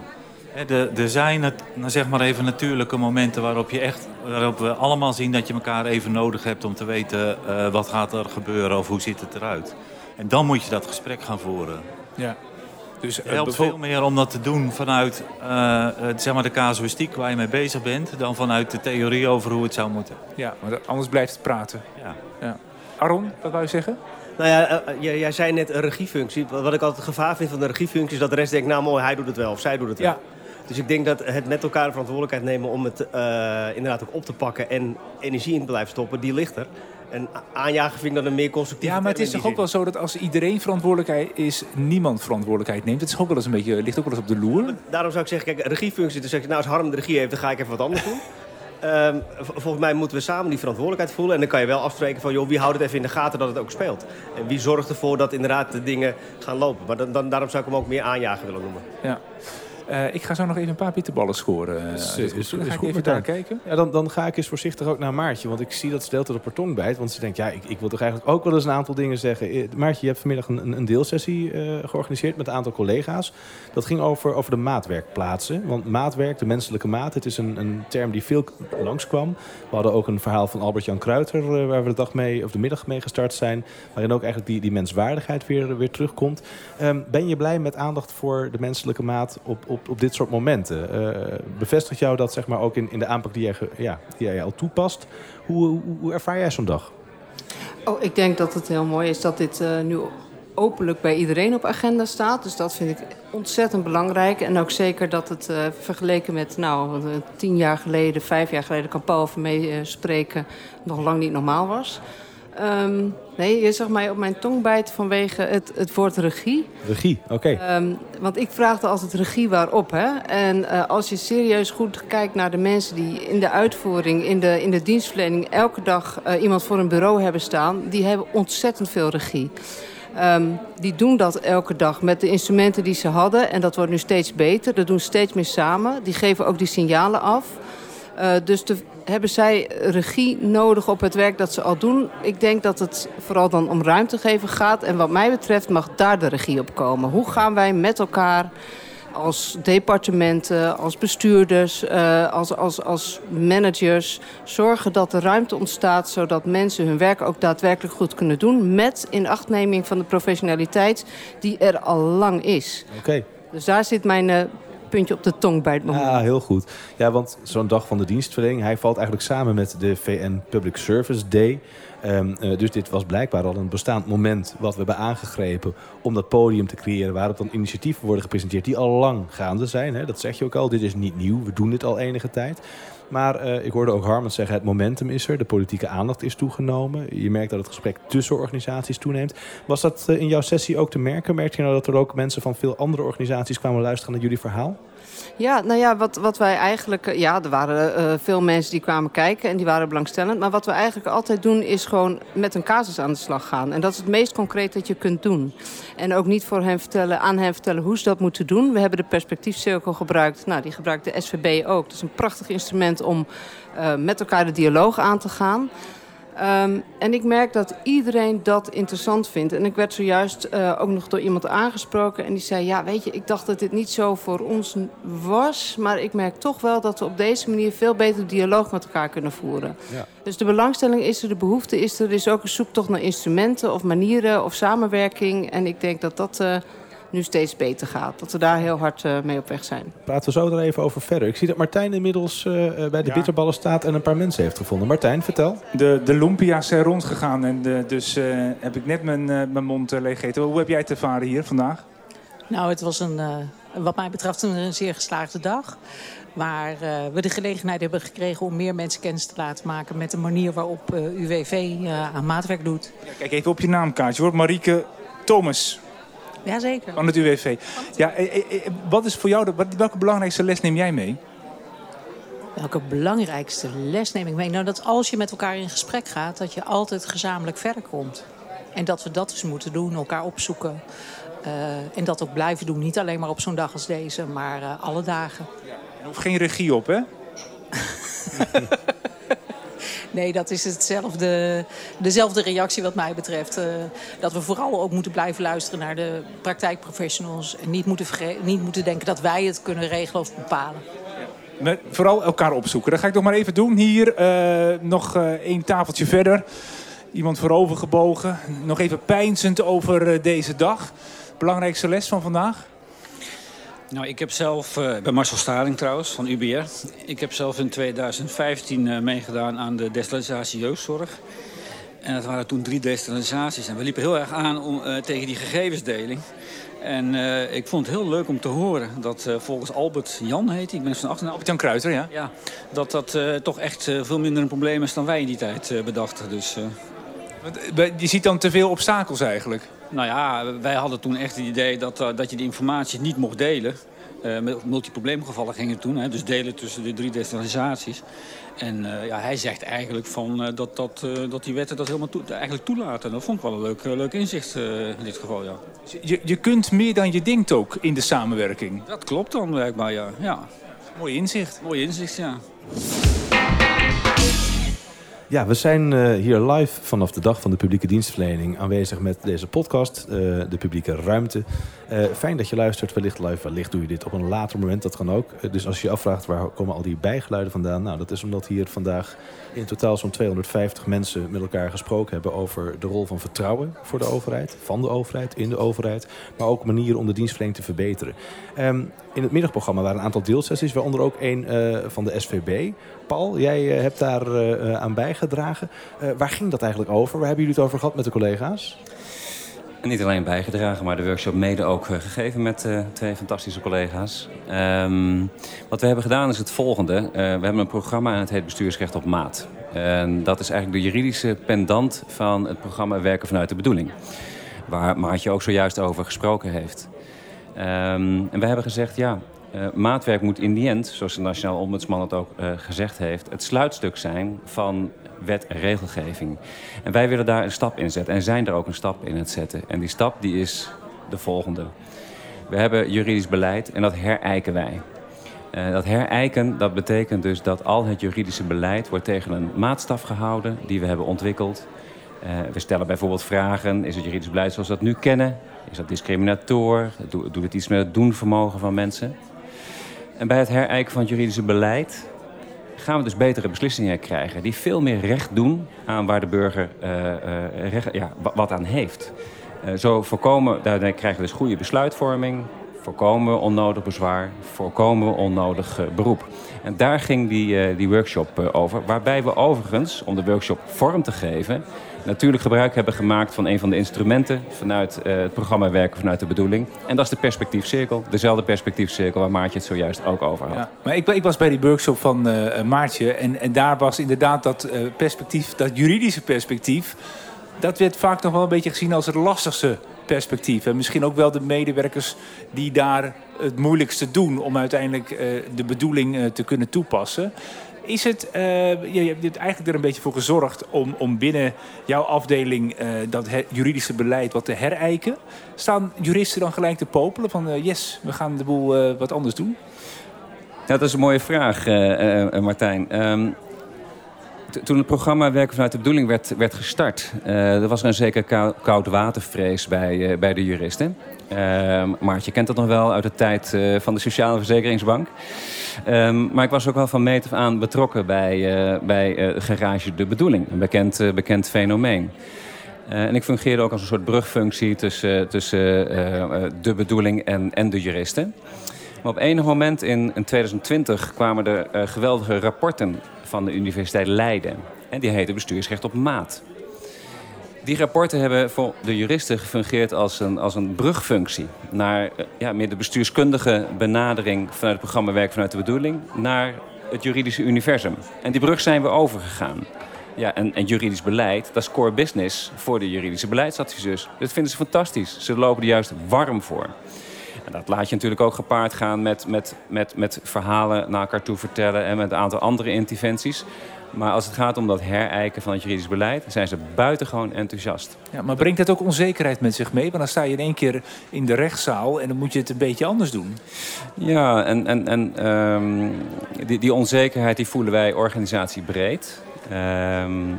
Er zijn het, zeg maar even natuurlijke momenten waarop, je echt, waarop we allemaal zien dat je elkaar even nodig hebt om te weten eh, wat gaat er gebeuren of hoe ziet het eruit. En dan moet je dat gesprek gaan voeren. Ja. Dus, Het eh, helpt veel meer om dat te doen vanuit eh, zeg maar de casuïstiek waar je mee bezig bent, dan vanuit de theorie over hoe het zou moeten. Ja, want anders blijft het praten. Ja. Ja. Aron, wat wou je zeggen? Nou ja, eh, eh, jij, jij zei net een regiefunctie. Wat ik altijd het gevaar vind van de regiefunctie... is dat de rest denkt, nou mooi, hij doet het wel of zij doet het wel. Ja. Dus ik denk dat het met elkaar de verantwoordelijkheid nemen... om het eh, inderdaad ook op te pakken en energie in te blijven stoppen, die ligt er. En aanjagen vind ik dan een meer constructief. Ja, maar het is toch ook wel zo dat als iedereen verantwoordelijkheid is, niemand verantwoordelijkheid neemt. Het is ook wel eens een beetje, ligt ook wel eens op de loer. Daarom zou ik zeggen, kijk, regiefunctie. Dus zeg ik, nou, als Harm de regie heeft, dan ga ik even wat anders doen. Ehm, volgens mij moeten we samen die verantwoordelijkheid voelen. En dan kan je wel afspreken van, joh, wie houdt het even in de gaten dat het ook speelt. En wie zorgt ervoor dat inderdaad de dingen gaan lopen. Maar dan, dan, daarom zou ik hem ook meer aanjagen willen noemen. Ja. Uh, ik ga zo nog even een paar bitterballen scoren. Uh, is, is, is, dan ga ik even daar kijken. Ja, dan, dan ga ik eens voorzichtig ook naar Maartje. Want ik zie dat ze de hele tijd bijt. Want ze denkt, ja, ik, ik wil toch eigenlijk ook wel eens een aantal dingen zeggen. Eh, Maartje, je hebt vanmiddag een, een deelsessie uh, georganiseerd met een aantal collega's. Dat ging over, over de maatwerkplaatsen. Want maatwerk, de menselijke maat, het is een, een term die veel langskwam. We hadden ook een verhaal van Albert-Jan Kruiter... waar we de dag mee, of de middag mee gestart zijn. Waarin ook eigenlijk die, die menswaardigheid weer, weer terugkomt. Um, ben je blij met aandacht voor de menselijke maat op, op, op dit soort momenten? Uh, bevestigt jou dat zeg maar, ook in, in de aanpak die jij, ja, die jij al toepast? Hoe, hoe, ervaar jij zo'n dag? Oh, ik denk dat het heel mooi is dat dit uh, nu openlijk bij iedereen op agenda staat. Dus dat vind ik ontzettend belangrijk. En ook zeker dat het uh, vergeleken met nou, tien jaar geleden, vijf jaar geleden... kan Paul van meespreken, nog lang niet normaal was. Um, nee, je zag mij op mijn tong bijten vanwege het, het woord regie. Regie, oké. Okay. Um, want ik vraagde altijd regie waarop. Hè? En uh, als je serieus goed kijkt naar de mensen die in de uitvoering, in de, in de dienstverlening... elke dag uh, iemand voor een bureau hebben staan, die hebben ontzettend veel regie. Um, die doen dat elke dag met de instrumenten die ze hadden. En dat wordt nu steeds beter. Dat doen steeds meer samen. Die geven ook die signalen af. Uh, dus de, hebben zij regie nodig op het werk dat ze al doen? Ik denk dat het vooral dan om ruimte geven gaat. En wat mij betreft mag daar de regie op komen. Hoe gaan wij met elkaar als departementen, als bestuurders, uh, als, als, als managers... zorgen dat er ruimte ontstaat zodat mensen hun werk ook daadwerkelijk goed kunnen doen... met inachtneming van de professionaliteit die er al lang is. Oké. Okay. Dus daar zit mijn uh, puntje op de tong bij het moment. Ja, heel goed. Ja, want zo'n dag van de dienstverlening... hij valt eigenlijk samen met de VN Public Service Day... Um, uh, dus dit was blijkbaar al een bestaand moment wat we hebben aangegrepen om dat podium te creëren waarop dan initiatieven worden gepresenteerd die al lang gaande zijn. Hè? Dat zeg je ook al, dit is niet nieuw, we doen dit al enige tijd. Maar uh, ik hoorde ook Harman zeggen, het momentum is er, de politieke aandacht is toegenomen. Je merkt dat het gesprek tussen organisaties toeneemt. Was dat uh, in jouw sessie ook te merken? Merkte je nou dat er ook mensen van veel andere organisaties kwamen luisteren naar jullie verhaal? Ja, nou ja, wat, wat wij eigenlijk... Ja, er waren uh, veel mensen die kwamen kijken en die waren belangstellend. Maar wat we eigenlijk altijd doen is gewoon met een casus aan de slag gaan. En dat is het meest concreet dat je kunt doen. En ook niet voor hen vertellen, aan hen vertellen hoe ze dat moeten doen. We hebben de perspectiefcirkel gebruikt. Nou, die gebruikt de SVB ook. Dat is een prachtig instrument om uh, met elkaar de dialoog aan te gaan. Um, en ik merk dat iedereen dat interessant vindt. En ik werd zojuist uh, ook nog door iemand aangesproken. En die zei, ja, weet je, ik dacht dat dit niet zo voor ons was. Maar ik merk toch wel dat we op deze manier veel beter dialoog met elkaar kunnen voeren. Ja. Dus de belangstelling is er, de behoefte is er. Er is ook een zoektocht naar instrumenten of manieren of samenwerking. En ik denk dat dat... Uh, nu steeds beter gaat. Dat we daar heel hard uh, mee op weg zijn. Praten we zo er even over verder. Ik zie dat Martijn inmiddels uh, bij de ja. bitterballen staat en een paar mensen heeft gevonden. Martijn, vertel. De, de lumpia's zijn rondgegaan en de, dus uh, heb ik net mijn, mijn mond leeg gegeten. Hoe heb jij het ervaren hier vandaag? Nou, het was een, wat mij betreft een zeer geslaagde dag. Waar uh, we de gelegenheid hebben gekregen om meer mensen kennis te laten maken... met de manier waarop uh, UWV uh, aan maatwerk doet. Ja, kijk even op je naamkaartje hoor. Marieke Thomas. Jazeker. Van het UWV. Ja, wat is voor jou de, welke belangrijkste les neem jij mee? Welke belangrijkste les neem ik mee? Nou, dat als je met elkaar in gesprek gaat, dat je altijd gezamenlijk verder komt. En dat we dat dus moeten doen, elkaar opzoeken. Uh, en dat ook blijven doen. Niet alleen maar op zo'n dag als deze, maar uh, alle dagen. Ja. Er hoeft geen regie op, hè? *laughs* Nee, dat is hetzelfde, dezelfde reactie wat mij betreft. Uh, dat we vooral ook moeten blijven luisteren naar de praktijkprofessionals. En niet moeten, niet moeten denken dat wij het kunnen regelen of bepalen. Met vooral elkaar opzoeken. Dat ga ik nog maar even doen. Hier uh, nog uh, één tafeltje verder. Iemand voorover gebogen. Nog even pijnzend over deze dag. Belangrijkste les van vandaag? Nou, ik heb zelf, uh, bij Marcel Staring trouwens, van UBR. Ik heb zelf in 2015 uh, meegedaan aan de destellisatie jeugdzorg. En dat waren toen drie destellisaties. En we liepen heel erg aan om, uh, tegen die gegevensdeling. En uh, ik vond het heel leuk om te horen dat uh, volgens Albert Jan heet ik ben van achternaam. Albert Jan Kruiter, ja. Ja, dat dat uh, toch echt veel minder een probleem is dan wij in die tijd bedachten. Dus Je ziet dan te veel obstakels eigenlijk. Nou ja, wij hadden toen echt het idee dat, uh, dat je die informatie niet mocht delen. Uh, multiprobleemgevallen gingen toen, hè, dus delen tussen de drie decentralisaties. En uh, ja, hij zegt eigenlijk van, uh, dat, dat, dat die wetten dat helemaal toe, eigenlijk toelaten. Dat vond ik wel een leuk, leuk inzicht in dit geval, ja. Je, je kunt meer dan je denkt ook in de samenwerking. Dat klopt dan blijkbaar, ja. ja. Mooi inzicht. Mooi inzicht, ja. Ja, we zijn uh, hier live vanaf de dag van de publieke dienstverlening aanwezig met deze podcast, uh, de publieke ruimte. Uh, fijn dat je luistert, wellicht live, wellicht doe je dit op een later moment, dat kan ook. dus als je je afvraagt waar komen al die bijgeluiden vandaan, nou dat is omdat hier vandaag in totaal zo'n 250 mensen met elkaar gesproken hebben over de rol van vertrouwen voor de overheid, van de overheid, in de overheid, maar ook manieren om de dienstverlening te verbeteren. Um, in het middagprogramma waren een aantal deelsessies, waaronder ook een van de SVB. Paul, jij hebt daar aan bijgedragen. waar ging dat eigenlijk over? Waar hebben jullie het over gehad met de collega's? Niet alleen bijgedragen, maar de workshop mede ook gegeven met twee fantastische collega's. Um, wat we hebben gedaan is het volgende. We hebben een programma en het heet Bestuursrecht op Maat. En dat is eigenlijk de juridische pendant van het programma Werken vanuit de Bedoeling. Waar Maatje ook zojuist over gesproken heeft. Um, en we hebben gezegd, ja, uh, maatwerk moet in die end, zoals de Nationaal Ombudsman het ook gezegd heeft... het sluitstuk zijn van wet en regelgeving. En wij willen daar een stap in zetten en zijn er ook een stap in het zetten. En die stap die is de volgende. We hebben juridisch beleid en dat herijken wij. Uh, dat herijken dat betekent dus dat al het juridische beleid wordt tegen een maatstaf gehouden die we hebben ontwikkeld. We stellen bijvoorbeeld vragen: is het juridisch beleid zoals we dat nu kennen? Is dat discriminator? Doet het iets met het doenvermogen van mensen? En bij het herijken van het juridische beleid gaan we dus betere beslissingen krijgen. Die veel meer recht doen aan waar de burger uh, uh, recht, ja, wat aan heeft. Uh, zo voorkomen, daarmee krijgen we dus goede besluitvorming. Voorkomen we onnodig bezwaar. Voorkomen we onnodig beroep. En daar ging die, die workshop over. Waarbij we overigens, om de workshop vorm te geven natuurlijk gebruik hebben gemaakt van een van de instrumenten vanuit uh, het programma Werken vanuit de Bedoeling. En dat is de perspectiefcirkel. Dezelfde perspectiefcirkel waar Maartje het zojuist ook over had. Maar ik, ik, was bij die workshop van uh, Maartje en, en daar was inderdaad dat uh, perspectief, dat juridische perspectief, dat werd vaak nog wel een beetje gezien als het lastigste perspectief. En misschien ook wel de medewerkers die daar het moeilijkste doen om uiteindelijk de bedoeling te kunnen toepassen. Is het, uh, je, hebt eigenlijk er een beetje voor gezorgd om, om binnen jouw afdeling uh, dat juridische beleid wat te herijken. Staan juristen dan gelijk te popelen van uh, yes, we gaan de boel wat anders doen? Ja, dat is een mooie vraag, Martijn. Um, toen het programma Werken vanuit de Bedoeling werd, werd gestart... er was er een zeker koud watervrees bij, bij de juristen. Uh, Maartje kent dat nog wel uit de tijd uh, van de Sociale Verzekeringsbank. Um, maar ik was ook wel van meet af aan betrokken bij, uh, bij Garage De Bedoeling. Een bekend, bekend fenomeen. en ik fungeerde ook als een soort brugfunctie tussen, tussen de bedoeling en, en de juristen. Maar op enig moment in, in 2020 kwamen er geweldige rapporten van de Universiteit Leiden. En die heten Bestuursrecht op Maat. Die rapporten hebben voor de juristen gefungeerd als een, als een brugfunctie naar eh, ja, meer de bestuurskundige benadering vanuit het programma Werk vanuit de Bedoeling naar het juridische universum. En die brug zijn we overgegaan. Ja, en, en juridisch beleid, dat is core business voor de juridische beleidsadviseurs. Dat vinden ze fantastisch. Ze lopen er juist warm voor. En dat laat je natuurlijk ook gepaard gaan met, met, met, met verhalen naar elkaar toe vertellen en met een aantal andere interventies. Maar als het gaat om dat herijken van het juridisch beleid, zijn ze buitengewoon enthousiast. Ja, maar brengt dat ook onzekerheid met zich mee? Want dan sta je in één keer in de rechtszaal en dan moet je het een beetje anders doen. Ja, en, en, en um, die, die onzekerheid die voelen wij organisatiebreed. Um,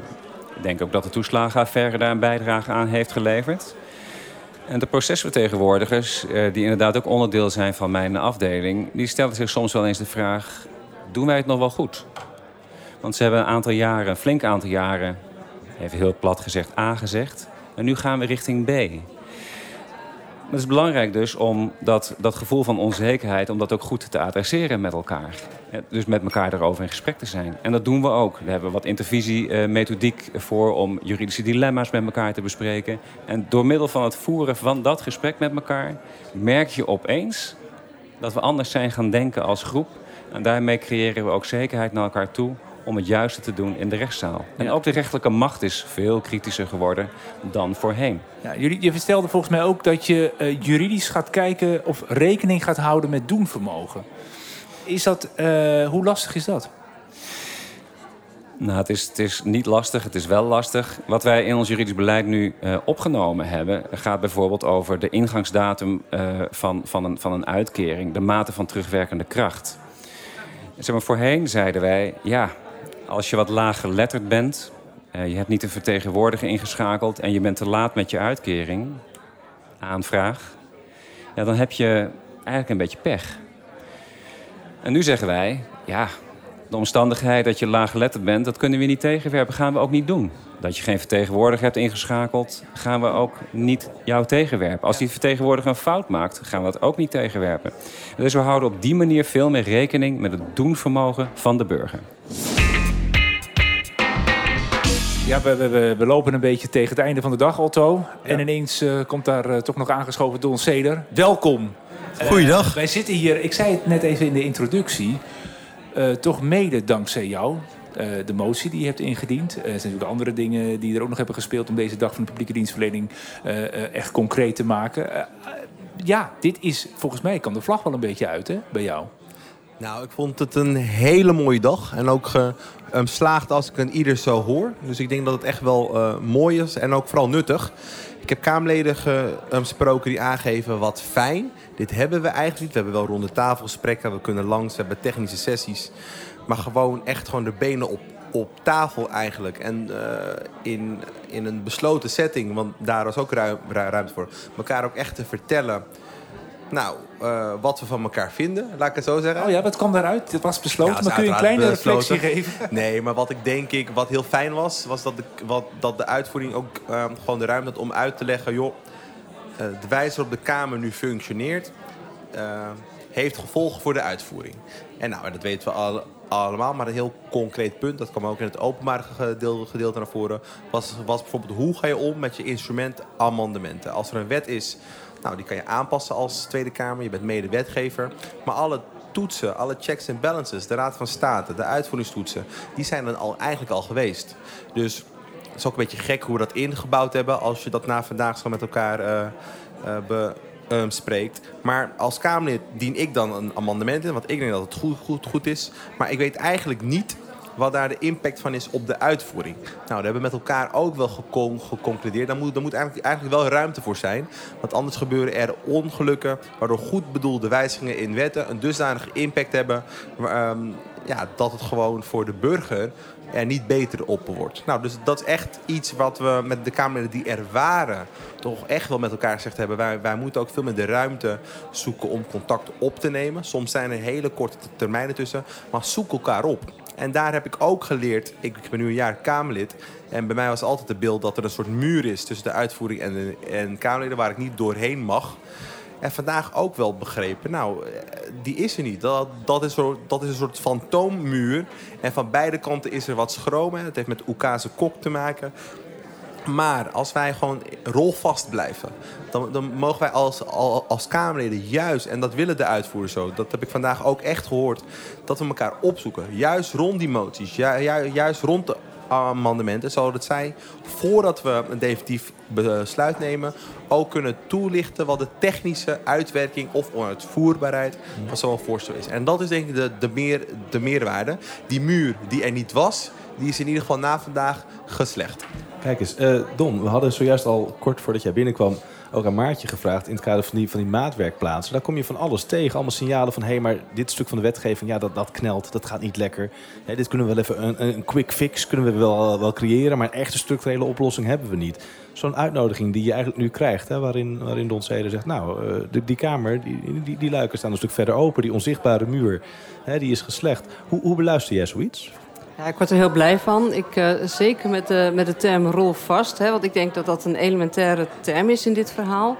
ik denk ook dat de toeslagenaffaire daar een bijdrage aan heeft geleverd. En de procesvertegenwoordigers, uh, die inderdaad ook onderdeel zijn van mijn afdeling, die stellen zich soms wel eens de vraag: doen wij het nog wel goed? Want ze hebben een aantal jaren, een flink aantal jaren, even heel plat gezegd, A gezegd. En nu gaan we richting B. Het is belangrijk dus om dat, gevoel van onzekerheid... om dat ook goed te adresseren met elkaar. Dus met elkaar erover in gesprek te zijn. En dat doen we ook. We hebben wat intervisiemethodiek voor om juridische dilemma's met elkaar te bespreken. En door middel van het voeren van dat gesprek met elkaar... merk je opeens dat we anders zijn gaan denken als groep. En daarmee creëren we ook zekerheid naar elkaar toe om het juiste te doen in de rechtszaal. En ook de rechterlijke macht is veel kritischer geworden dan voorheen. Ja, jullie, je vertelde volgens mij ook dat je uh, juridisch gaat kijken of rekening gaat houden met doenvermogen. Is dat, uh, hoe lastig is dat? Nou, het is, het is niet lastig, het is wel lastig. Wat wij in ons juridisch beleid nu uh, opgenomen hebben... gaat bijvoorbeeld over de ingangsdatum uh, van, van, een, van een uitkering... de mate van terugwerkende kracht. Zeg maar, voorheen zeiden wij, ja, als je wat laag geletterd bent... Uh, je hebt niet een vertegenwoordiger ingeschakeld... en je bent te laat met je uitkering, aanvraag... Ja, dan heb je eigenlijk een beetje pech. En nu zeggen wij, ja, de omstandigheid dat je laaggeletterd bent, dat kunnen we niet tegenwerpen. Gaan we ook niet doen. Dat je geen vertegenwoordiger hebt ingeschakeld, gaan we ook niet jou tegenwerpen. Als die vertegenwoordiger een fout maakt, gaan we dat ook niet tegenwerpen. Dus we houden op die manier veel meer rekening met het doenvermogen van de burger. Ja, we, we, we, lopen een beetje tegen het einde van de dag, Otto. Ja. En ineens uh, komt daar uh, toch nog aangeschoven Don Seder. Welkom. Goeiedag. Uh, wij zitten hier, ik zei het net even in de introductie... Toch mede dankzij jou. De motie die je hebt ingediend. Er zijn natuurlijk andere dingen die er ook nog hebben gespeeld om deze dag van de publieke dienstverlening echt concreet te maken. ja, dit is volgens mij kan de vlag wel een beetje uit hè, bij jou. Nou, ik vond het een hele mooie dag. En ook geslaagd als ik een ieder zo hoor. Dus ik denk dat het echt wel mooi is en ook vooral nuttig. Ik heb Kamerleden gesproken die aangeven wat fijn. Dit hebben we eigenlijk niet. We hebben wel ronde tafelgesprekken. We kunnen langs, we hebben technische sessies. Maar gewoon echt gewoon de benen op, op tafel eigenlijk. En uh, in, in een besloten setting, want daar was ook ruim, ruimte voor. Elkaar ook echt te vertellen... Nou, uh, wat we van elkaar vinden, laat ik het zo zeggen. Oh ja, wat kwam daaruit? Het was besloten, ja, maar kun je een kleine besloten. reflectie geven? *laughs* Nee, maar wat ik denk ik, wat heel fijn was, was dat de, wat, dat de uitvoering ook uh, gewoon de ruimte had om uit te leggen, joh, uh, de wijze waarop de Kamer nu functioneert, heeft gevolgen voor de uitvoering. En nou, dat weten we al, allemaal, maar een heel concreet punt, dat kwam ook in het openbare gedeelte, gedeelte naar voren, was, was bijvoorbeeld hoe ga je om met je instrument amendementen. Als er een wet is nou, die kan je aanpassen als Tweede Kamer. Je bent mede-wetgever. Maar alle toetsen, alle checks en balances, de Raad van State, de uitvoeringstoetsen, die zijn dan al, eigenlijk al geweest. Dus het is ook een beetje gek hoe we dat ingebouwd hebben als je dat na vandaag zo met elkaar uh, spreekt. Maar als Kamerlid dien ik dan een amendement in, want ik denk dat het goed, goed, goed is. Maar ik weet eigenlijk niet wat daar de impact van is op de uitvoering. Nou, daar hebben we met elkaar ook wel gecon geconcludeerd. Daar moet, daar eigenlijk, eigenlijk wel ruimte voor zijn. Want anders gebeuren er ongelukken... waardoor goed bedoelde wijzigingen in wetten... een dusdanige impact hebben... Um, ja, dat het gewoon voor de burger er niet beter op wordt. Nou, dus dat is echt iets wat we met de Kamerleden die er waren... toch echt wel met elkaar gezegd hebben. Wij, wij moeten ook veel meer de ruimte zoeken om contact op te nemen. Soms zijn er hele korte termijnen tussen. Maar zoek elkaar op. En daar heb ik ook geleerd. Ik ben nu een jaar Kamerlid. En bij mij was altijd het beeld dat er een soort muur is tussen de uitvoering en, de, en Kamerleden waar ik niet doorheen mag. En vandaag ook wel begrepen, nou, die is er niet. Dat, dat, is, dat is een soort fantoommuur. En van beide kanten is er wat schroom. Het heeft met Oekase kok te maken. Maar als wij gewoon rolvast blijven, dan, dan mogen wij als, als Kamerleden juist, en dat willen de uitvoerders zo, dat heb ik vandaag ook echt gehoord, dat we elkaar opzoeken. Juist rond die moties, ju, ju, juist rond de amendementen, zodat zij, voordat we een definitief besluit nemen, ook kunnen toelichten wat de technische uitwerking of onuitvoerbaarheid van zo'n voorstel is. En dat is denk ik de, de, meer, de meerwaarde. Die muur die er niet was, die is in ieder geval na vandaag geslecht. Kijk eens, uh, Don, we hadden zojuist al kort voordat jij binnenkwam ook aan Maartje gevraagd in het kader van die, van die maatwerkplaatsen. Daar kom je van alles tegen. Allemaal signalen van hé, hey, maar dit stuk van de wetgeving, ja, dat, dat knelt, dat gaat niet lekker. Dit kunnen we wel even een, een quick fix kunnen we wel, wel creëren, maar een echte structurele oplossing hebben we niet. Zo'n uitnodiging die je eigenlijk nu krijgt, hè, waarin, waarin Don Zeder zegt, nou, uh, die, kamer, die, die, die luiken staan een stuk verder open, die onzichtbare muur, die is geslecht. Hoe, hoe beluister jij zoiets? Ja, ik word er heel blij van. Ik, uh, zeker met de, met de term rol vast. Hè, want ik denk dat dat een elementaire term is in dit verhaal.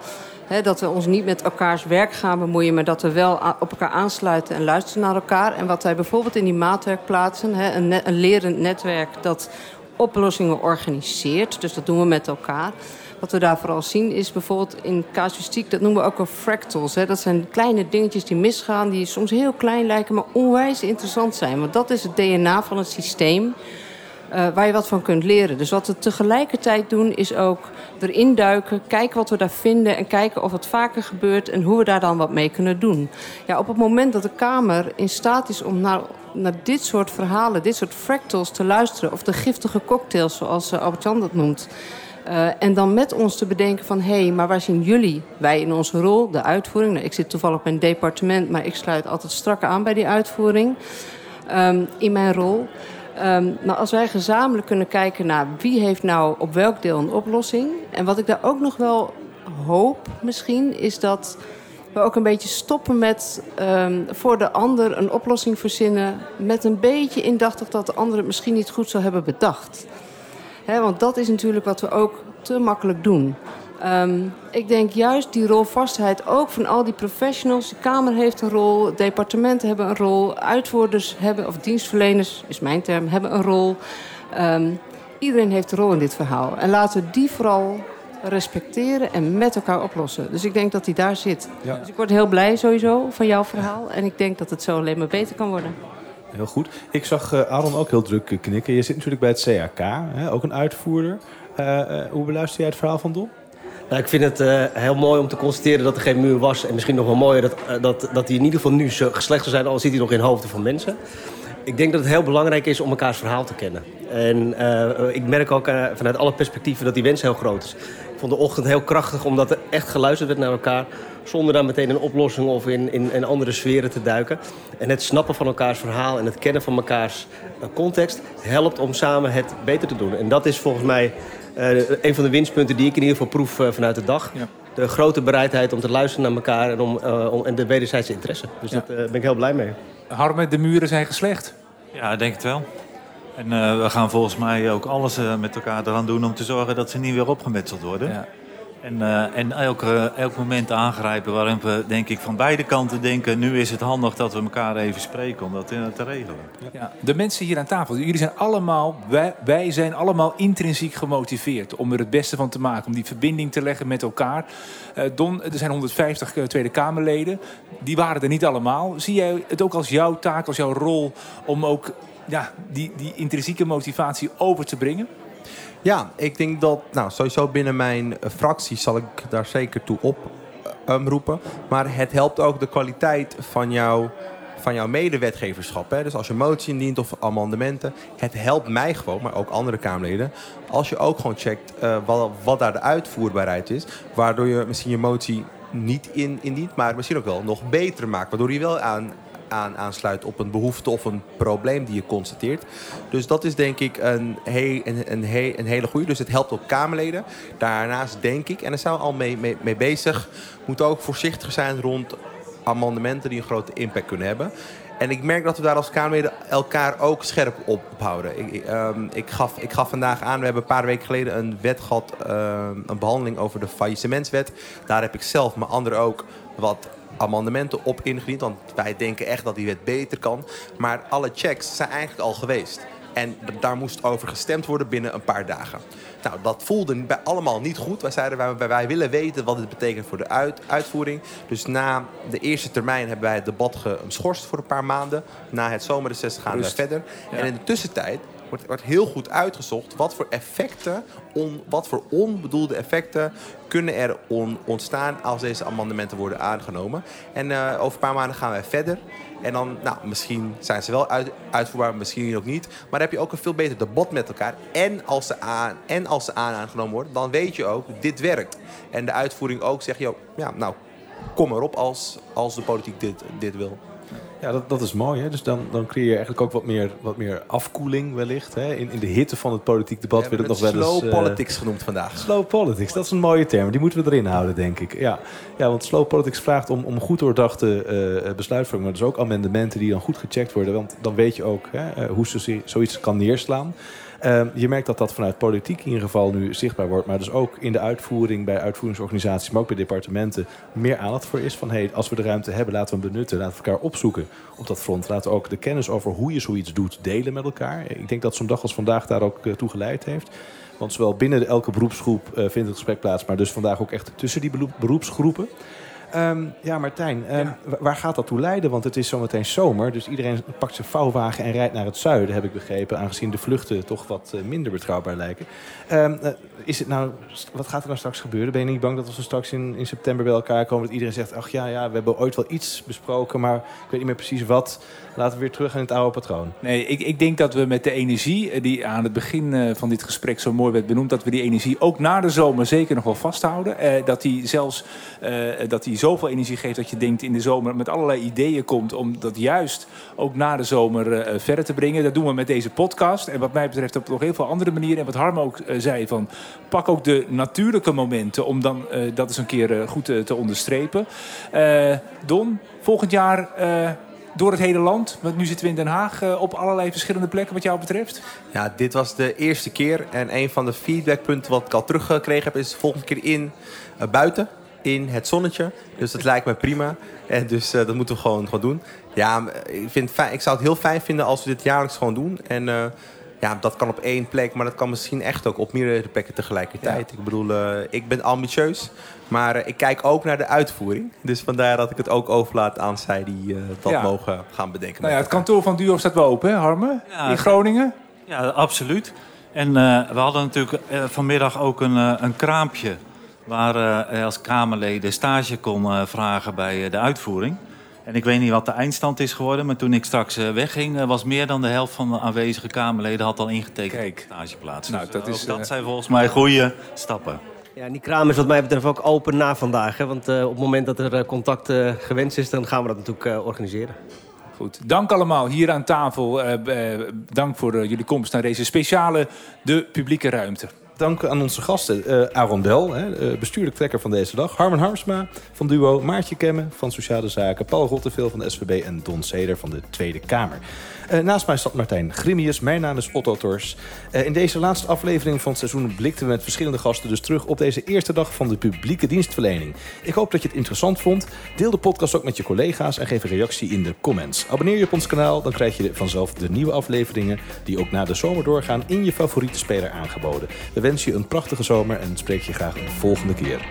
Dat we ons niet met elkaars werk gaan bemoeien... maar dat we wel op elkaar aansluiten en luisteren naar elkaar. En wat wij bijvoorbeeld in die maatwerkplaatsen... Hè, een, een lerend netwerk dat oplossingen organiseert. Dus dat doen we met elkaar. Wat we daar vooral zien is bijvoorbeeld in casuïstiek, dat noemen we ook wel fractals. Hè. Dat zijn kleine dingetjes die misgaan, die soms heel klein lijken, maar onwijs interessant zijn. Want dat is het DNA van het systeem. Uh, waar je wat van kunt leren. Dus wat we tegelijkertijd doen, is ook erin duiken, kijken wat we daar vinden en kijken of het vaker gebeurt en hoe we daar dan wat mee kunnen doen. Ja, op het moment dat de Kamer in staat is om naar, naar dit soort verhalen, dit soort fractals te luisteren, of de giftige cocktails, zoals uh, Albert-Jan dat noemt. Uh, en dan met ons te bedenken van... hé, hey, maar waar zien jullie, wij in onze rol, de uitvoering? Nou, ik zit toevallig op mijn departement, maar ik sluit altijd strak aan bij die uitvoering. Um, in mijn rol. Um, maar als wij gezamenlijk kunnen kijken naar wie heeft nou op welk deel een oplossing. En wat ik daar ook nog wel hoop misschien, is dat we ook een beetje stoppen met um, voor de ander een oplossing verzinnen. Met een beetje indachtig dat de ander het misschien niet goed zou hebben bedacht. He, want dat is natuurlijk wat we ook te makkelijk doen. Um, ik denk juist die rolvastheid ook van al die professionals. De Kamer heeft een rol, departementen hebben een rol, uitvoerders hebben, of dienstverleners is mijn term, hebben een rol. Um, iedereen heeft een rol in dit verhaal. En laten we die vooral respecteren en met elkaar oplossen. Dus ik denk dat die daar zit. Ja. Dus ik word heel blij sowieso van jouw verhaal. En ik denk dat het zo alleen maar beter kan worden. Heel goed. Ik zag uh, Aaron ook heel druk knikken. Je zit natuurlijk bij het CAK, hè, ook een uitvoerder. Uh, hoe beluister jij het verhaal van Don? Nou, ik vind het heel mooi om te constateren dat er geen muur was. En misschien nog wel mooier dat, uh, dat, dat die in ieder geval nu geslecht zou zijn, al zit hij nog in hoofden van mensen. Ik denk dat het heel belangrijk is om elkaars verhaal te kennen. En ik merk ook vanuit alle perspectieven dat die wens heel groot is. Ik vond de ochtend heel krachtig omdat er echt geluisterd werd naar elkaar. Zonder daar meteen een oplossing of in, in, in andere sferen te duiken. En het snappen van elkaars verhaal en het kennen van elkaars context helpt om samen het beter te doen. En dat is volgens mij uh, een van de winstpunten die ik in ieder geval proef uh, vanuit de dag. Ja. De grote bereidheid om te luisteren naar elkaar en, om, uh, om, en de wederzijdse interesse. Dus ja. daar ben ik heel blij mee. Harm, de muren zijn geslecht? Ja, ik denk het wel. En we gaan volgens mij ook alles met elkaar eraan doen om te zorgen dat ze niet weer opgemetseld worden. Ja. En, uh, en elk, elk moment aangrijpen waarin we denk ik van beide kanten denken... nu is het handig dat we elkaar even spreken om dat te regelen. Ja. De mensen hier aan tafel, jullie zijn allemaal, wij, wij, zijn allemaal intrinsiek gemotiveerd... om er het beste van te maken, om die verbinding te leggen met elkaar. Don, er zijn 150 Tweede Kamerleden, die waren er niet allemaal. Zie jij het ook als jouw taak, als jouw rol om ook ja, die, die intrinsieke motivatie over te brengen? Ja, ik denk dat, nou sowieso binnen mijn fractie zal ik daar zeker toe oproepen. Um, maar het helpt ook de kwaliteit van jouw, van jouw medewetgeverschap. Hè? Dus als je motie indient of amendementen. Het helpt mij gewoon, maar ook andere Kamerleden. Als je ook gewoon checkt uh, wat, wat daar de uitvoerbaarheid is. Waardoor je misschien je motie niet in, indient, maar misschien ook wel nog beter maakt. Waardoor je wel aan aan, aansluit op een behoefte of een probleem die je constateert. Dus dat is denk ik een, een, een, een hele goede. Dus het helpt ook Kamerleden. Daarnaast denk ik, en daar zijn we al mee, mee, bezig, moeten ook voorzichtig zijn rond amendementen die een grote impact kunnen hebben. En ik merk dat we daar als Kamerleden elkaar ook scherp op, houden. Ik, ik, gaf, ik gaf vandaag aan, we hebben een paar weken geleden een wet gehad, um, een behandeling over de faillissementswet. Daar heb ik zelf, maar anderen ook, wat amendementen op ingediend. Want wij denken echt dat die wet beter kan. Maar alle checks zijn eigenlijk al geweest. En daar moest over gestemd worden binnen een paar dagen. Nou, dat voelde bij allemaal niet goed. Wij zeiden, wij, wij willen weten wat het betekent voor de uit, uitvoering. Dus na de eerste termijn hebben wij het debat geschorst voor een paar maanden. Na het zomerreces gaan we verder. Ja. En in de tussentijd wordt, wordt heel goed uitgezocht wat voor effecten, wat voor onbedoelde effecten kunnen er on, ontstaan als deze amendementen worden aangenomen. En uh, over een paar maanden gaan wij verder. En dan, nou, misschien zijn ze wel uit, uitvoerbaar, misschien ook niet. Maar dan heb je ook een veel beter debat met elkaar. En als ze aan, en als ze aan aangenomen worden, dan weet je ook, dit werkt. En de uitvoering ook zegt, joh, ja, nou, kom erop als, als de politiek dit, dit wil. Ja, dat, dat is mooi. Hè? Dus dan, dan creëer je eigenlijk ook wat meer, wat meer afkoeling wellicht. Hè? In, in de hitte van het politiek debat ja, wil het nog wel eens... Slow uh, politics genoemd vandaag. Slow politics, dat is een mooie term. Die moeten we erin houden, denk ik. Ja, ja want slow politics vraagt om, om goed doordachte uh, besluitvorming. Maar dus ook amendementen die dan goed gecheckt worden. Want dan weet je ook hè, hoe ze zoiets kan neerslaan. Uh, je merkt dat dat vanuit politiek in ieder geval nu zichtbaar wordt. Maar dus ook in de uitvoering, bij uitvoeringsorganisaties, maar ook bij departementen, meer aandacht voor is. Van hey, als we de ruimte hebben, laten we hem benutten. Laten we elkaar opzoeken op dat front. Laten we ook de kennis over hoe je zoiets doet delen met elkaar. Ik denk dat zo'n dag als vandaag daar ook uh, toe geleid heeft. Want zowel binnen elke beroepsgroep uh, vindt het gesprek plaats, maar dus vandaag ook echt tussen die beroepsgroepen. Um, ja, Martijn, um, waar gaat dat toe leiden? Want het is zometeen zomer, dus iedereen pakt zijn vouwwagen en rijdt naar het zuiden, heb ik begrepen, aangezien de vluchten toch wat uh, minder betrouwbaar lijken. Um, uh, is het nou, wat gaat er nou straks gebeuren? Ben je niet bang dat als we straks in, in september bij elkaar komen, dat iedereen zegt, ach ja, ja, we hebben ooit wel iets besproken, maar ik weet niet meer precies wat. Laten we weer terug in het oude patroon. Nee, ik, ik denk dat we met de energie eh, die aan het begin uh, van dit gesprek zo mooi werd benoemd, dat we die energie ook na de zomer zeker nog wel vasthouden. Uh, dat die zelfs dat die zoveel energie geeft dat je denkt in de zomer met allerlei ideeën komt om dat juist ook na de zomer verder te brengen. Dat doen we met deze podcast. En wat mij betreft op nog heel veel andere manieren. En wat Harm ook zei van pak ook de natuurlijke momenten om dan dat eens een keer goed te onderstrepen. Don, volgend jaar door het hele land. Want nu zitten we in Den Haag uh, op allerlei verschillende plekken wat jou betreft. Ja, dit was de eerste keer. En een van de feedbackpunten wat ik al teruggekregen heb... is de volgende keer in, uh, buiten, in het zonnetje. Dus dat lijkt me prima. En dus uh, dat moeten we gewoon, gewoon doen. Ja, ik, vind fijn, ik zou het heel fijn vinden als we dit jaarlijks gewoon doen. En ja, dat kan op één plek, maar dat kan misschien echt ook op meerdere plekken tegelijkertijd. Ik bedoel, uh, ik ben ambitieus, maar uh, ik kijk ook naar de uitvoering. Dus vandaar dat ik het ook overlaat aan zij die uh, dat ja. mogen gaan bedenken. Nou ja, het kantoor van Duo staat wel open, hè, Harme? Ja, in Groningen? Ja, absoluut. En we hadden natuurlijk vanmiddag ook een, een kraampje waar als Kamerleden stage kon vragen bij de uitvoering. En ik weet niet wat de eindstand is geworden, maar toen ik straks uh, wegging, uh, was meer dan de helft van de aanwezige Kamerleden had al ingetekend Kijk. stageplaats. Nou, dus, dat, is, dat zijn volgens mij goede stappen. Ja, en die kraam is wat mij betreft ook open na vandaag. Hè? Want uh, op het moment dat er contact gewenst is, dan gaan we dat natuurlijk organiseren. Goed, dank allemaal hier aan tafel. dank voor jullie komst naar deze speciale De Publieke Ruimte dank aan onze gasten. Uh, Aaron Del, hè, uh, bestuurlijk trekker van deze dag. Harmen Harmsma van Duo. Maartje Kemme van Sociale Zaken. Paul Rotteveel van de SVB en Don Seder van de Tweede Kamer. Uh, naast mij staat Martijn Grimius. Mijn naam is Otto Tors. Uh, in deze laatste aflevering van het seizoen blikten we met verschillende gasten dus terug op deze eerste dag van de publieke dienstverlening. Ik hoop dat je het interessant vond. Deel de podcast ook met je collega's en geef een reactie in de comments. Abonneer je op ons kanaal, dan krijg je vanzelf de nieuwe afleveringen die ook na de zomer doorgaan in je favoriete speler aangeboden. We wensen je een prachtige zomer en spreek je graag een volgende keer.